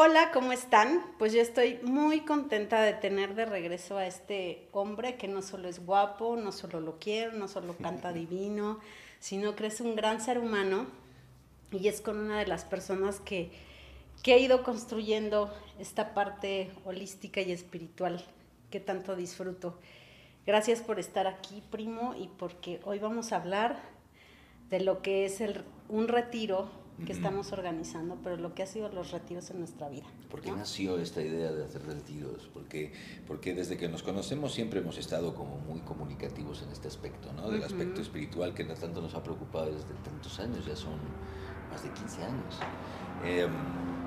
Hola, ¿cómo están? Pues yo estoy muy contenta de tener de regreso a este hombre que no solo es guapo, no solo lo quiero, no solo canta divino, sino que es un gran ser humano y es con una de las personas que, que ha ido construyendo esta parte holística y espiritual que tanto disfruto. Gracias por estar aquí, primo, y porque hoy vamos a hablar de lo que es el, un retiro que estamos organizando, pero lo que ha sido los retiros en nuestra vida. ¿Por qué nació esta idea de hacer retiros? Porque, porque desde que nos conocemos siempre hemos estado como muy comunicativos en este aspecto, ¿no? Del aspecto espiritual que tanto nos ha preocupado desde tantos años, ya son más de 15 años. Em,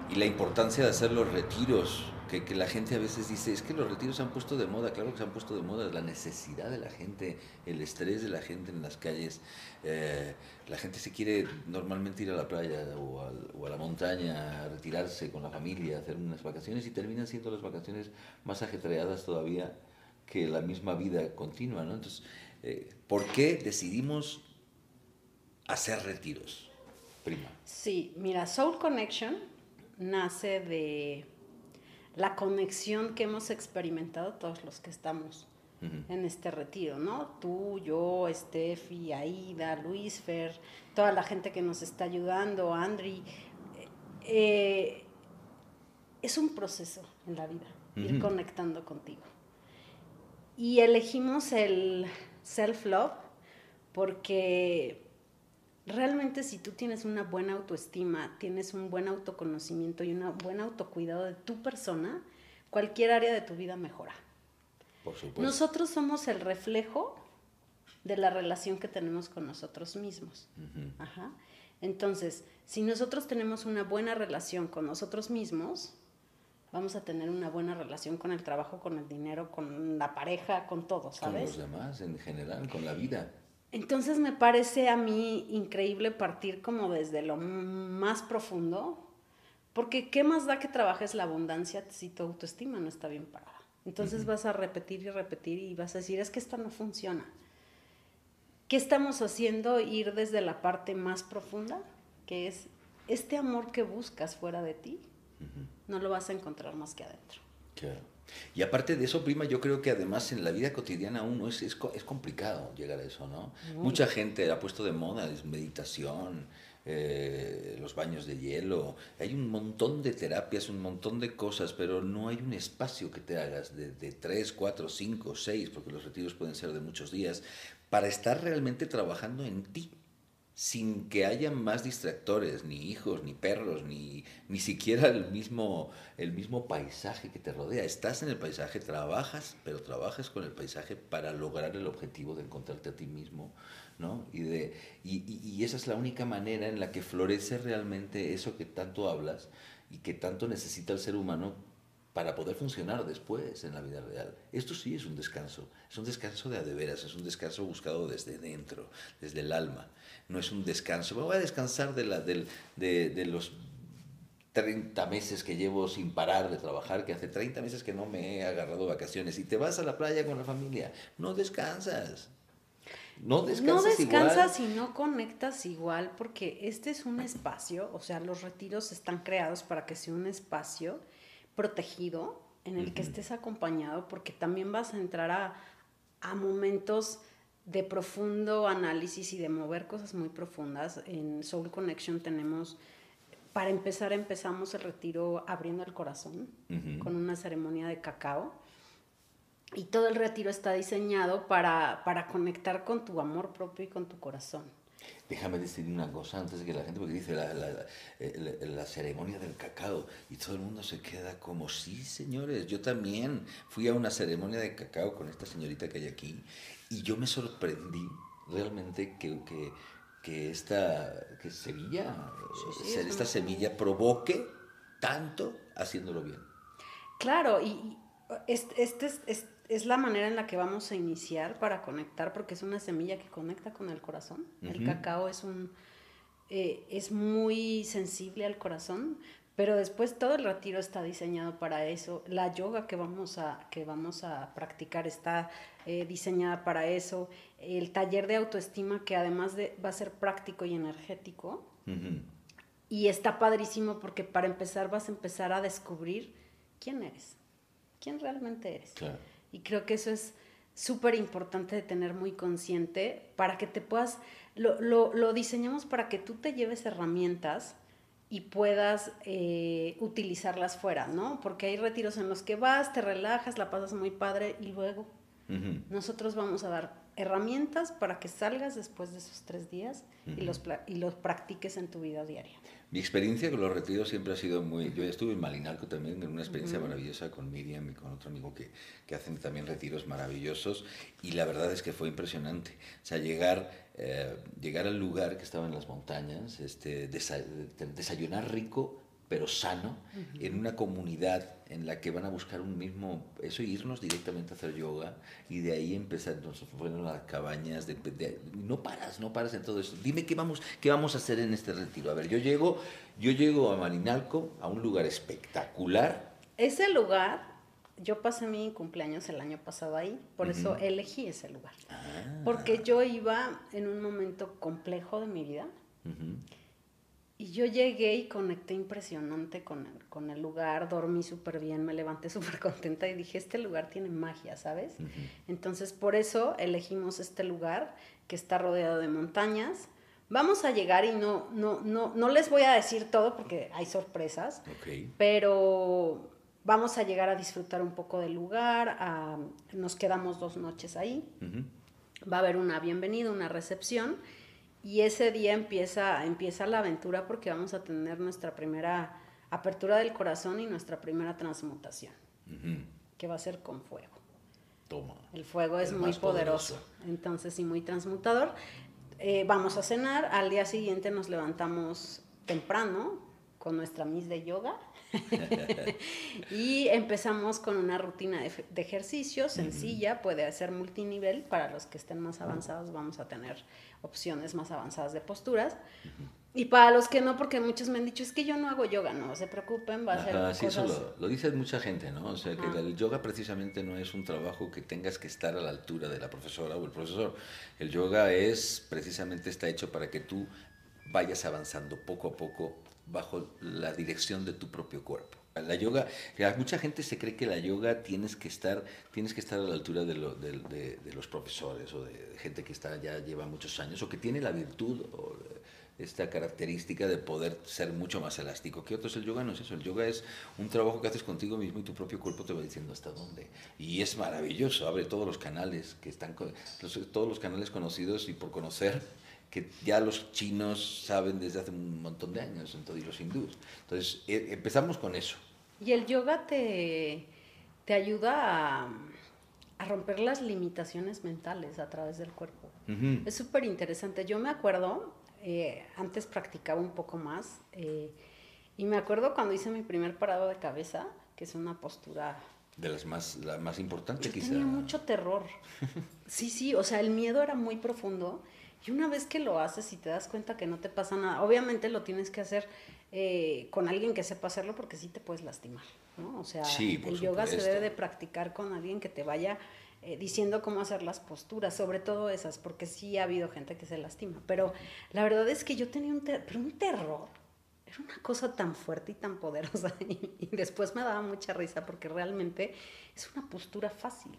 y la importancia de hacer los retiros que, la gente a veces dice, es que los retiros se han puesto de moda, claro que se han puesto de moda, la necesidad de la gente, el estrés de la gente en las calles, eh, la gente se quiere normalmente ir a la playa o, a la montaña, retirarse con la familia, hacer unas vacaciones y terminan siendo las vacaciones más ajetreadas todavía que la misma vida continua, ¿no? Entonces, eh, ¿por qué decidimos hacer retiros, prima? Sí, mira, Soul Connection nace de la conexión que hemos experimentado todos los que estamos en este retiro, ¿no? Tú, yo, Steffi, Aida, Luis Fer, toda la gente que nos está ayudando, Andri. Eh, es un proceso en la vida, ir conectando contigo. Y elegimos el self-love porque realmente si tú tienes una buena autoestima, tienes un buen autoconocimiento y un buen autocuidado de tu persona, cualquier área de tu vida mejora. Por supuesto. Nosotros somos el reflejo de la relación que tenemos con nosotros mismos. Entonces, si nosotros tenemos una buena relación con nosotros mismos, vamos a tener una buena relación con el trabajo, con el dinero, con la pareja, con todo, ¿sabes? Con los demás en general, con la vida. Entonces me parece a mí increíble partir como desde lo más profundo, porque ¿qué más da que trabajes la abundancia si tu autoestima no está bien parada? Entonces vas a repetir y repetir y vas a decir, es que esto no funciona. ¿Qué estamos haciendo? Ir desde la parte más profunda, que es este amor que buscas fuera de ti, no lo vas a encontrar más que adentro. Claro. Y aparte de eso, prima, yo creo que además en la vida cotidiana uno es, es, es complicado llegar a eso, ¿no? Mucha gente ha puesto de moda es meditación, eh, los baños de hielo, hay un montón de terapias, un montón de cosas, pero no hay un espacio que te hagas de, de tres, cuatro, cinco, seis, porque los retiros pueden ser de muchos días, para estar realmente trabajando en ti sin que haya más distractores, ni hijos, ni perros, ni, ni siquiera el mismo, el mismo paisaje que te rodea. Estás en el paisaje, trabajas, pero trabajas con el paisaje para lograr el objetivo de encontrarte a ti mismo, ¿no? Y, de, y, y esa es la única manera en la que florece realmente eso que tanto hablas y que tanto necesita el ser humano para poder funcionar después en la vida real. Esto sí es un descanso, es un descanso de a de veras, es un descanso buscado desde dentro, desde el alma. No es un descanso, me voy a descansar de, la, de, de, los 30 meses que llevo sin parar de trabajar, que hace 30 meses que no me he agarrado vacaciones y te vas a la playa con la familia, no descansas. No descansas, no descansas y no conectas igual porque este es un espacio, o sea, los retiros están creados para que sea un espacio protegido, en el que estés acompañado, porque también vas a entrar a, a, momentos de profundo análisis y de mover cosas muy profundas. En Soul Connection tenemos, para empezar, empezamos el retiro abriendo el corazón con una ceremonia de cacao. Y todo el retiro está diseñado para, para conectar con tu amor propio y con tu corazón. Déjame decir una cosa antes de que la gente, porque dice la, la, eh, la, ceremonia del cacao y todo el mundo se queda como, sí, señores, yo también fui a una ceremonia de cacao con esta señorita que hay aquí y yo me sorprendí realmente que, que, que esta que Sevilla, esta semilla provoque tanto haciéndolo bien. Claro, y este, este es es la manera en la que vamos a iniciar para conectar, porque es una semilla que conecta con el corazón. El cacao es un eh, es muy sensible al corazón, pero después todo el retiro está diseñado para eso. La yoga que vamos a, que vamos a practicar está eh, diseñada para eso. El taller de autoestima, que además de, va a ser práctico y energético, Y está padrísimo porque para empezar vas a empezar a descubrir quién eres, quién realmente eres. Y creo que eso es súper importante de tener muy consciente para que te puedas, lo, lo, lo, diseñamos para que tú te lleves herramientas y puedas eh, utilizarlas fuera, ¿no? Porque hay retiros en los que vas, te relajas, la pasas muy padre y luego nosotros vamos a dar herramientas para que salgas después de esos tres días y, los, y los practiques en tu vida diaria. Mi experiencia con los retiros siempre ha sido muy... Yo estuve en Malinalco también, en una experiencia maravillosa con Miriam y con otro amigo que, que, hacen también retiros maravillosos y la verdad es que fue impresionante. O sea, llegar, eh, llegar al lugar que estaba en las montañas, este, desayunar rico pero sano, en una comunidad en la que van a buscar un mismo, eso, irnos directamente a hacer yoga y de ahí empezar, entonces fueron las cabañas, de, no paras, no paras en todo eso. Dime qué vamos, qué vamos a hacer en este retiro. A ver, yo llego, yo llego a Marinalco, a un lugar espectacular. Ese lugar, yo pasé mi cumpleaños el año pasado ahí, por eso elegí ese lugar. Ah. Porque yo iba en un momento complejo de mi vida. Y yo llegué y conecté impresionante con el, con el lugar, dormí súper bien, me levanté súper contenta y dije, este lugar tiene magia, ¿sabes? Entonces, por eso elegimos este lugar que está rodeado de montañas. Vamos a llegar y no, no, no, no les voy a decir todo porque hay sorpresas, pero vamos a llegar a disfrutar un poco del lugar, nos quedamos dos noches ahí, va a haber una bienvenida, una recepción y ese día empieza, empieza la aventura porque vamos a tener nuestra primera apertura del corazón y nuestra primera transmutación, que va a ser con fuego. Toma. El fuego es muy poderoso, entonces y muy transmutador. Eh, vamos a cenar, al día siguiente nos levantamos temprano con nuestra miss de yoga y empezamos con una rutina de, de ejercicio sencilla, puede ser multinivel, para los que estén más avanzados vamos a tener opciones más avanzadas de posturas. Y para los que no, porque muchos me han dicho, es que yo no hago yoga, no se preocupen, va a ser... sí, eso lo, dice mucha gente, ¿no? O sea, que el yoga precisamente no es un trabajo que tengas que estar a la altura de la profesora o el profesor. El yoga es precisamente está hecho para que tú vayas avanzando poco a poco bajo la dirección de tu propio cuerpo. La yoga, mucha gente se cree que la yoga tienes que estar, tienes que estar a la altura de, los profesores o de gente que está, ya lleva muchos años o que tiene la virtud o esta característica de poder ser mucho más elástico que otros. El yoga no es eso, el yoga es un trabajo que haces contigo mismo y tu propio cuerpo te va diciendo hasta dónde. Y es maravilloso, abre todos los canales que están, todos los canales conocidos y por conocer que ya los chinos saben desde hace un montón de años, entonces, y los hindúes. Entonces, e, empezamos con eso. Y el yoga te, te ayuda a, a, romper las limitaciones mentales a través del cuerpo. Es súper interesante. Yo me acuerdo, eh, antes practicaba un poco más, eh, y me acuerdo cuando hice mi primer parado de cabeza, que es una postura de las más, la más importante quizá. Tenía mucho terror. Sí, sí, o sea, el miedo era muy profundo y una vez que lo haces y te das cuenta que no te pasa nada, obviamente lo tienes que hacer eh, con alguien que sepa hacerlo porque sí te puedes lastimar, ¿no? O sea, el yoga se debe de practicar con alguien que te vaya eh, diciendo cómo hacer las posturas, sobre todo esas, porque sí ha habido gente que se lastima. Pero la verdad es que yo tenía un, pero un terror. Era una cosa tan fuerte y tan poderosa y, después me daba mucha risa porque realmente es una postura fácil.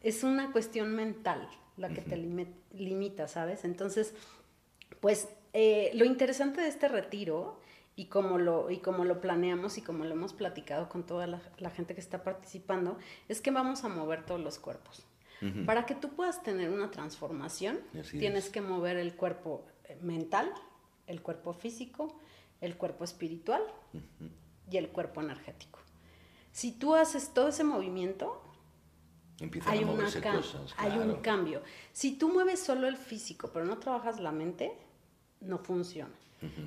Es una cuestión mental la que te limita, ¿sabes? Entonces, pues eh, lo interesante de este retiro y como, lo, y como lo planeamos y como lo hemos platicado con toda la, gente que está participando, es que vamos a mover todos los cuerpos. Para que tú puedas tener una transformación, tienes que mover el cuerpo eh, mental, el cuerpo físico, el cuerpo espiritual y el cuerpo energético. Si tú haces todo ese movimiento, hay, una hay un cambio. Si tú mueves solo el físico, pero no trabajas la mente, no funciona.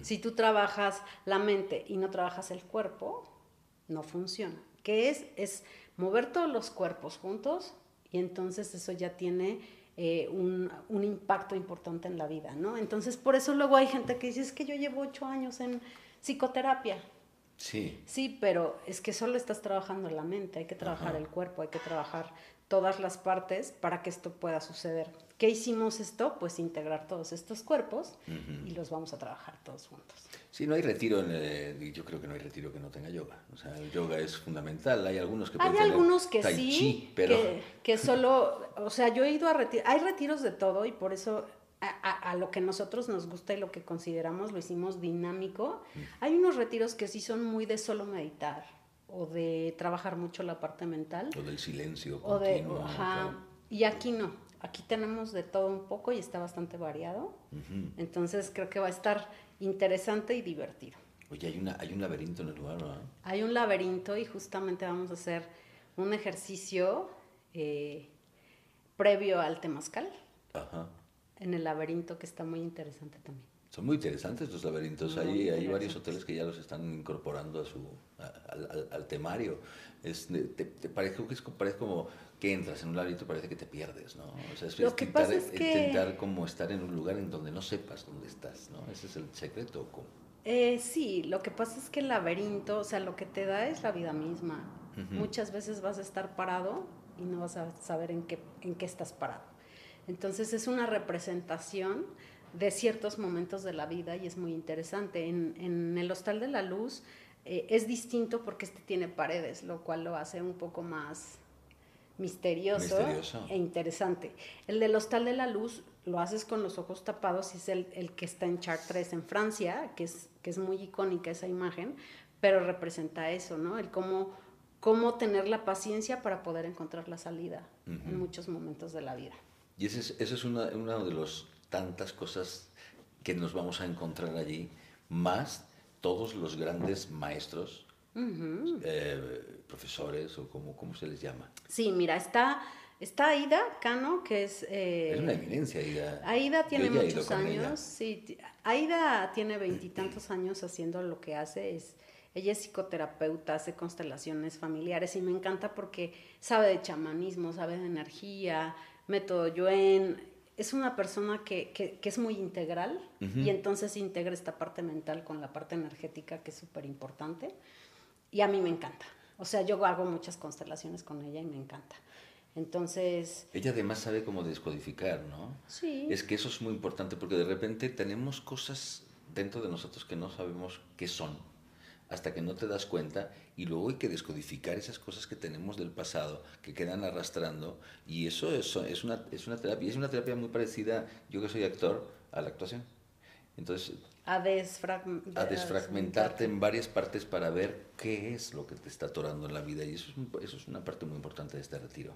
Si tú trabajas la mente y no trabajas el cuerpo, no funciona. ¿Qué es? Es mover todos los cuerpos juntos y entonces eso ya tiene eh, un, un, impacto importante en la vida, ¿no? Entonces, por eso luego hay gente que dice, es que yo llevo ocho años en psicoterapia. Sí. Sí, pero es que solo estás trabajando la mente, hay que trabajar el cuerpo, hay que trabajar todas las partes para que esto pueda suceder. ¿Qué hicimos esto? Pues integrar todos estos cuerpos y los vamos a trabajar todos juntos. Sí, no hay retiro, en el, yo creo que no hay retiro que no tenga yoga. O sea, el yoga es fundamental. Hay algunos que Hay algunos que sí, pero... que, solo, o sea, yo he ido a retiros, hay retiros de todo y por eso a, lo que nosotros nos gusta y lo que consideramos lo hicimos dinámico. Hay unos retiros que sí son muy de solo meditar o de trabajar mucho la parte mental. O del silencio. O de, ajá, y aquí no Aquí tenemos de todo un poco y está bastante variado. Entonces creo que va a estar interesante y divertido. Oye, hay, una, hay un laberinto en el lugar, ¿no? Hay un laberinto y justamente vamos a hacer un ejercicio eh, previo al temazcal. Ajá. En el laberinto que está muy interesante también. Son muy interesantes los laberintos. hay, hay varios hoteles que ya los están incorporando a su, al, temario. Es, te, parece, parece como que entras en un laberinto parece que te pierdes, ¿no? O sea, es Lo que intentar, pasa es que... intentar como estar en un lugar en donde no sepas dónde estás, ¿no? Ese es el secreto. Eh, sí, lo que pasa es que el laberinto, o sea, lo que te da es la vida misma. Muchas veces vas a estar parado y no vas a saber en qué, en qué estás parado. Entonces es una representación de ciertos momentos de la vida y es muy interesante. En, en el Hostal de la Luz eh, es distinto porque este tiene paredes, lo cual lo hace un poco más misterioso, e interesante. El del Hostal de la Luz lo haces con los ojos tapados y es el, el que está en Chartres en Francia, que es, que es muy icónica esa imagen, pero representa eso, ¿no? El cómo, cómo tener la paciencia para poder encontrar la salida en muchos momentos de la vida. Y ese es, eso es una, una de las tantas cosas que nos vamos a encontrar allí, más todos los grandes maestros eh, profesores o como, ¿cómo se les llama? Sí, mira, está, está Aida Cano, que es... Eh, es una eminencia, Aida. Aida tiene muchos años, sí. Aida tiene veintitantos años haciendo lo que hace, es... Ella es psicoterapeuta, hace constelaciones familiares y me encanta porque sabe de chamanismo, sabe de energía, método Yuen. Es una persona que, que, es muy integral y entonces integra esta parte mental con la parte energética que es súper importante y a mí me encanta. O sea, yo hago muchas constelaciones con ella y me encanta. Entonces... Ella además sabe cómo descodificar, ¿no? Sí. Es que eso es muy importante porque de repente tenemos cosas dentro de nosotros que no sabemos qué son hasta que no te das cuenta y luego hay que descodificar esas cosas que tenemos del pasado que quedan arrastrando y eso es, es, una, es una terapia, es una terapia muy parecida, yo que soy actor, a la actuación. Entonces a, desfragmentarte en varias partes para ver qué es lo que te está atorando en la vida. Y eso es, eso es una parte muy importante de este retiro.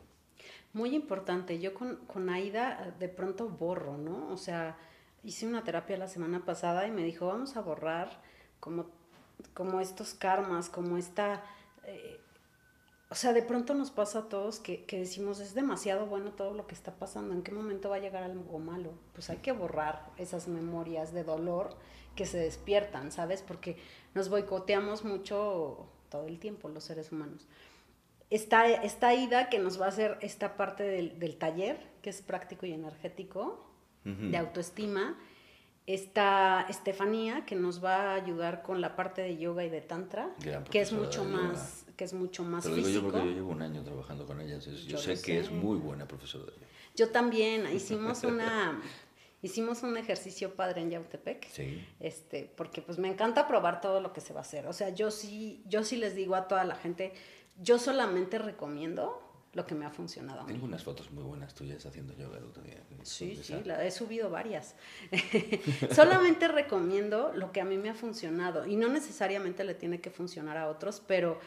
Muy importante. Yo con, con Aida de pronto borro, ¿no? O sea, hice una terapia la semana pasada y me dijo, vamos a borrar como, como estos karmas, como esta... Eh, o sea, de pronto nos pasa a todos que, que, decimos, es demasiado bueno todo lo que está pasando, ¿en qué momento va a llegar algo malo? Pues hay que borrar esas memorias de dolor que se despiertan, ¿sabes? Porque nos boicoteamos mucho todo el tiempo los seres humanos. Está esta ida que nos va a hacer esta parte del, del taller, que es práctico y energético, de autoestima. Está Estefanía, que nos va a ayudar con la parte de yoga y de tantra, que es mucho más que es mucho más Pero digo yo porque yo llevo un año trabajando con ella, yo, sé, que es muy buena profesora de yoga. Yo también, hicimos una hicimos un ejercicio padre en Yautepec. Sí. Este, porque pues me encanta probar todo lo que se va a hacer. O sea, yo sí, yo sí les digo a toda la gente, yo solamente recomiendo lo que me ha funcionado. Tengo unas fotos muy buenas tuyas haciendo yoga el otro día. Sí, sí, la, he subido varias. solamente recomiendo lo que a mí me ha funcionado y no necesariamente le tiene que funcionar a otros, pero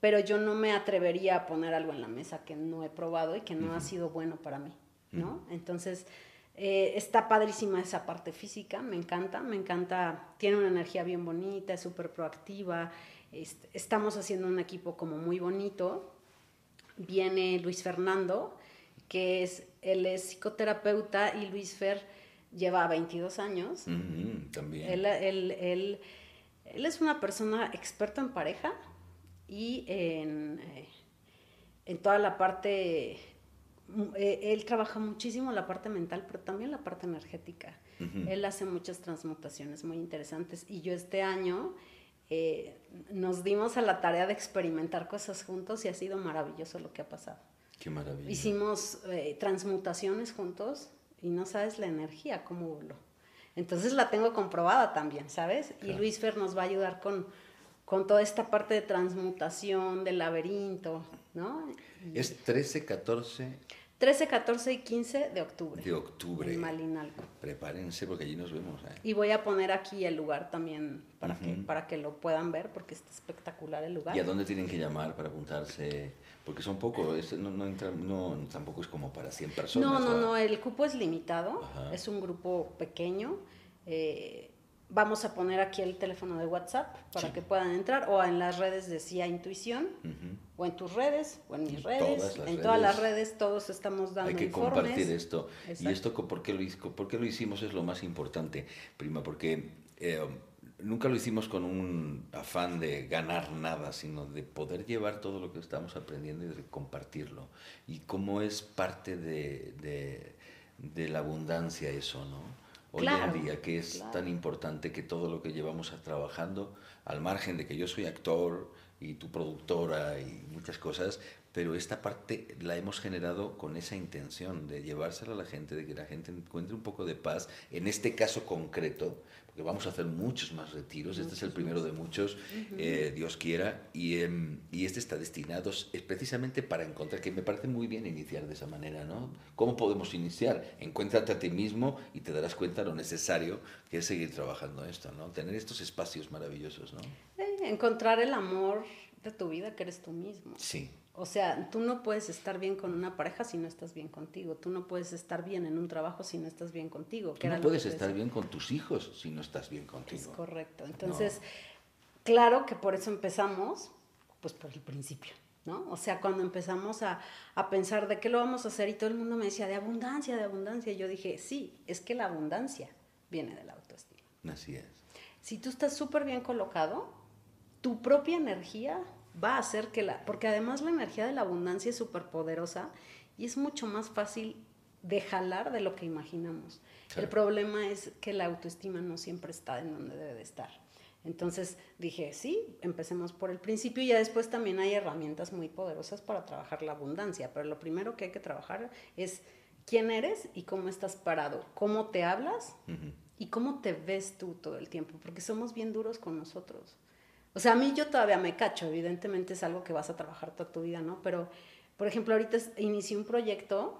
pero yo no me atrevería a poner algo en la mesa que no he probado y que no ha sido bueno para mí, ¿no? Entonces, eh, está padrísima esa parte física, me encanta, me encanta, tiene una energía bien bonita, es súper proactiva, estamos haciendo un equipo como muy bonito. Viene Luis Fernando, que es, él es psicoterapeuta y Luis Fer lleva 22 años. también. Él, él, él, él, es una persona experta en pareja y en, eh, en toda la parte eh, él trabaja muchísimo la parte mental, pero también la parte energética. Él hace muchas transmutaciones muy interesantes y yo este año eh, nos dimos a la tarea de experimentar cosas juntos y ha sido maravilloso lo que ha pasado. Qué maravilla. Hicimos eh, transmutaciones juntos y no sabes la energía, cómo voló. Entonces la tengo comprobada también, ¿sabes? Y Luis Fer nos va a ayudar con, con toda esta parte de transmutación, del laberinto, ¿no? Es 13, 14. 13, 14 y 15 de octubre. De octubre. En Malinalco. Prepárense porque allí nos vemos. ¿eh? Y voy a poner aquí el lugar también para, que, para que lo puedan ver porque está espectacular el lugar. ¿Y a dónde tienen que llamar para apuntarse? Porque son pocos, no, no, entra, no, tampoco es como para 100 personas. No, no, no, el cupo es limitado, es un grupo pequeño. Eh, vamos a poner aquí el teléfono de WhatsApp para que puedan entrar o en las redes de CIA Intuición o en tus redes o en mis redes, en todas las redes todos estamos dando Hay que compartir esto. Y esto, ¿por qué, lo, ¿por qué lo hicimos? Es lo más importante, prima, porque eh, nunca lo hicimos con un afán de ganar nada, sino de poder llevar todo lo que estamos aprendiendo y de compartirlo. Y cómo es parte de, de, la abundancia eso, ¿no? Hoy en día, que es tan importante que todo lo que llevamos trabajando, al margen de que yo soy actor y tu productora y muchas cosas, pero esta parte la hemos generado con esa intención de llevársela a la gente, de que la gente encuentre un poco de paz, en este caso concreto, porque vamos a hacer muchos más retiros, este es el primero de muchos, eh, Dios quiera, y, em, y, este está destinado es precisamente para encontrar, que me parece muy bien iniciar de esa manera, ¿no? ¿Cómo podemos iniciar? Encuéntrate a ti mismo y te darás cuenta lo necesario que es seguir trabajando esto, ¿no? Tener estos espacios maravillosos, ¿no? encontrar el amor de tu vida que eres tú mismo. Sí. O sea, tú no puedes estar bien con una pareja si no estás bien contigo. Tú no puedes estar bien en un trabajo si no estás bien contigo. Tú no puedes estar bien con tus hijos si no estás bien contigo. Es correcto. Entonces, claro que por eso empezamos, pues por el principio, ¿no? O sea, cuando empezamos a, a pensar de qué lo vamos a hacer y todo el mundo me decía de abundancia, de abundancia, yo dije, sí, es que la abundancia viene de la autoestima. Así es. Si tú estás súper bien colocado, tu propia energía va a hacer que la, porque además la energía de la abundancia es súper poderosa y es mucho más fácil de jalar de lo que imaginamos. El problema es que la autoestima no siempre está en donde debe de estar. Entonces dije, sí, empecemos por el principio y ya después también hay herramientas muy poderosas para trabajar la abundancia, pero lo primero que hay que trabajar es quién eres y cómo estás parado, cómo te hablas y cómo te ves tú todo el tiempo, porque somos bien duros con nosotros. O sea, a mí yo todavía me cacho, evidentemente es algo que vas a trabajar toda tu vida, ¿no? Pero, por ejemplo, ahorita inicié un proyecto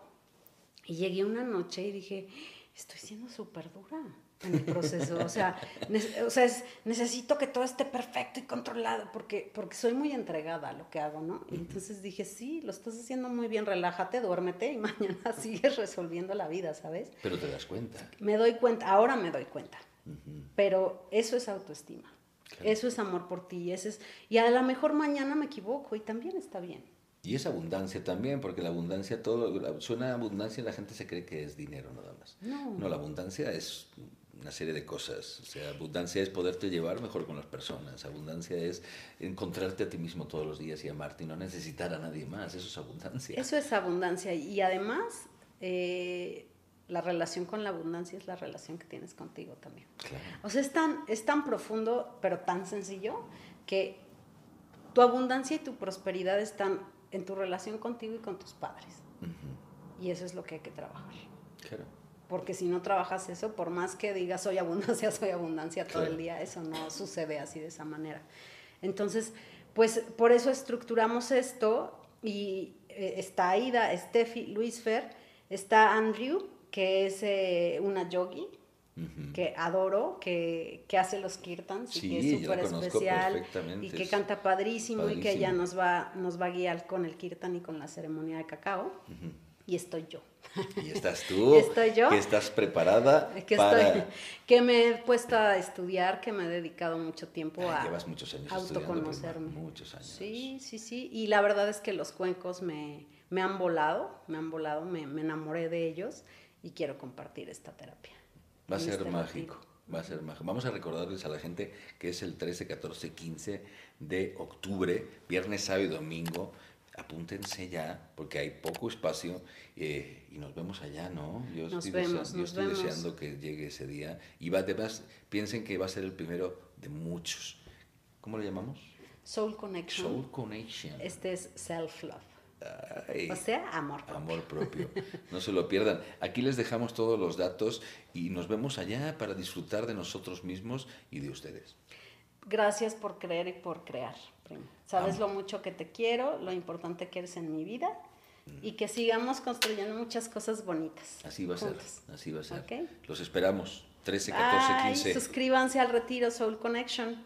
y llegué una noche y dije, estoy siendo súper dura en el proceso. O sea, o sea necesito que todo esté perfecto y controlado porque, porque soy muy entregada a lo que hago, ¿no? Y entonces dije, sí, lo estás haciendo muy bien, relájate, duérmete y mañana sigues resolviendo la vida, ¿sabes? Pero te das cuenta. Me doy cuenta, ahora me doy cuenta. Pero eso es autoestima. Eso es amor por ti. Ese es, y a lo mejor mañana me equivoco y también está bien. Y es abundancia también, porque la abundancia, todo suena abundancia y la gente se cree que es dinero nada más. No. No, la abundancia es una serie de cosas. O sea, abundancia es poderte llevar mejor con las personas. Abundancia es encontrarte a ti mismo todos los días y amarte y no necesitar a nadie más. Eso es abundancia. Eso es abundancia. Y además, eh, la relación con la abundancia es la relación que tienes contigo también. O sea, es tan, es tan profundo, pero tan sencillo, que tu abundancia y tu prosperidad están en tu relación contigo y con tus padres. Y eso es lo que hay que trabajar. Claro. Porque si no trabajas eso, por más que digas soy abundancia, soy abundancia todo el día, eso no sucede así de esa manera. Entonces, pues por eso estructuramos esto y eh, está Aida, Steffi, Luis Fer, está Andrew, que es eh, una yogi, que adoro, que, que, hace los kirtans y que es súper especial y que canta padrísimo, y que ella nos va, nos va a guiar con el kirtan y con la ceremonia de cacao. Y estoy yo. Y estás tú. estoy yo. Que estás preparada que para... que me he puesto a estudiar, que me he dedicado mucho tiempo a llevas muchos años autoconocerme. Muchos años. Sí, sí, sí. Y la verdad es que los cuencos me, me han volado, me han volado, me, me enamoré de ellos y quiero compartir esta terapia. Va a ser este mágico. Va a ser mágico. Vamos a recordarles a la gente que es el 13, 14, 15 de octubre, viernes, sábado y domingo. Apúntense ya, porque hay poco espacio eh, y nos vemos allá, ¿no? Yo estoy, deseando, yo estoy deseando que llegue ese día. Y va, además, piensen que va a ser el primero de muchos. ¿Cómo le llamamos? Soul Connection. Soul Connection. Este es Self Love. O sea, amor propio. Amor propio. No se lo pierdan. Aquí les dejamos todos los datos y nos vemos allá para disfrutar de nosotros mismos y de ustedes. Gracias por creer y por crear, Sabes lo mucho que te quiero, lo importante que eres en mi vida y que sigamos construyendo muchas cosas bonitas. Así va a ser. Así va a ser. Los esperamos. 13, 14, 15. Suscríbanse al Retiro Soul Connection.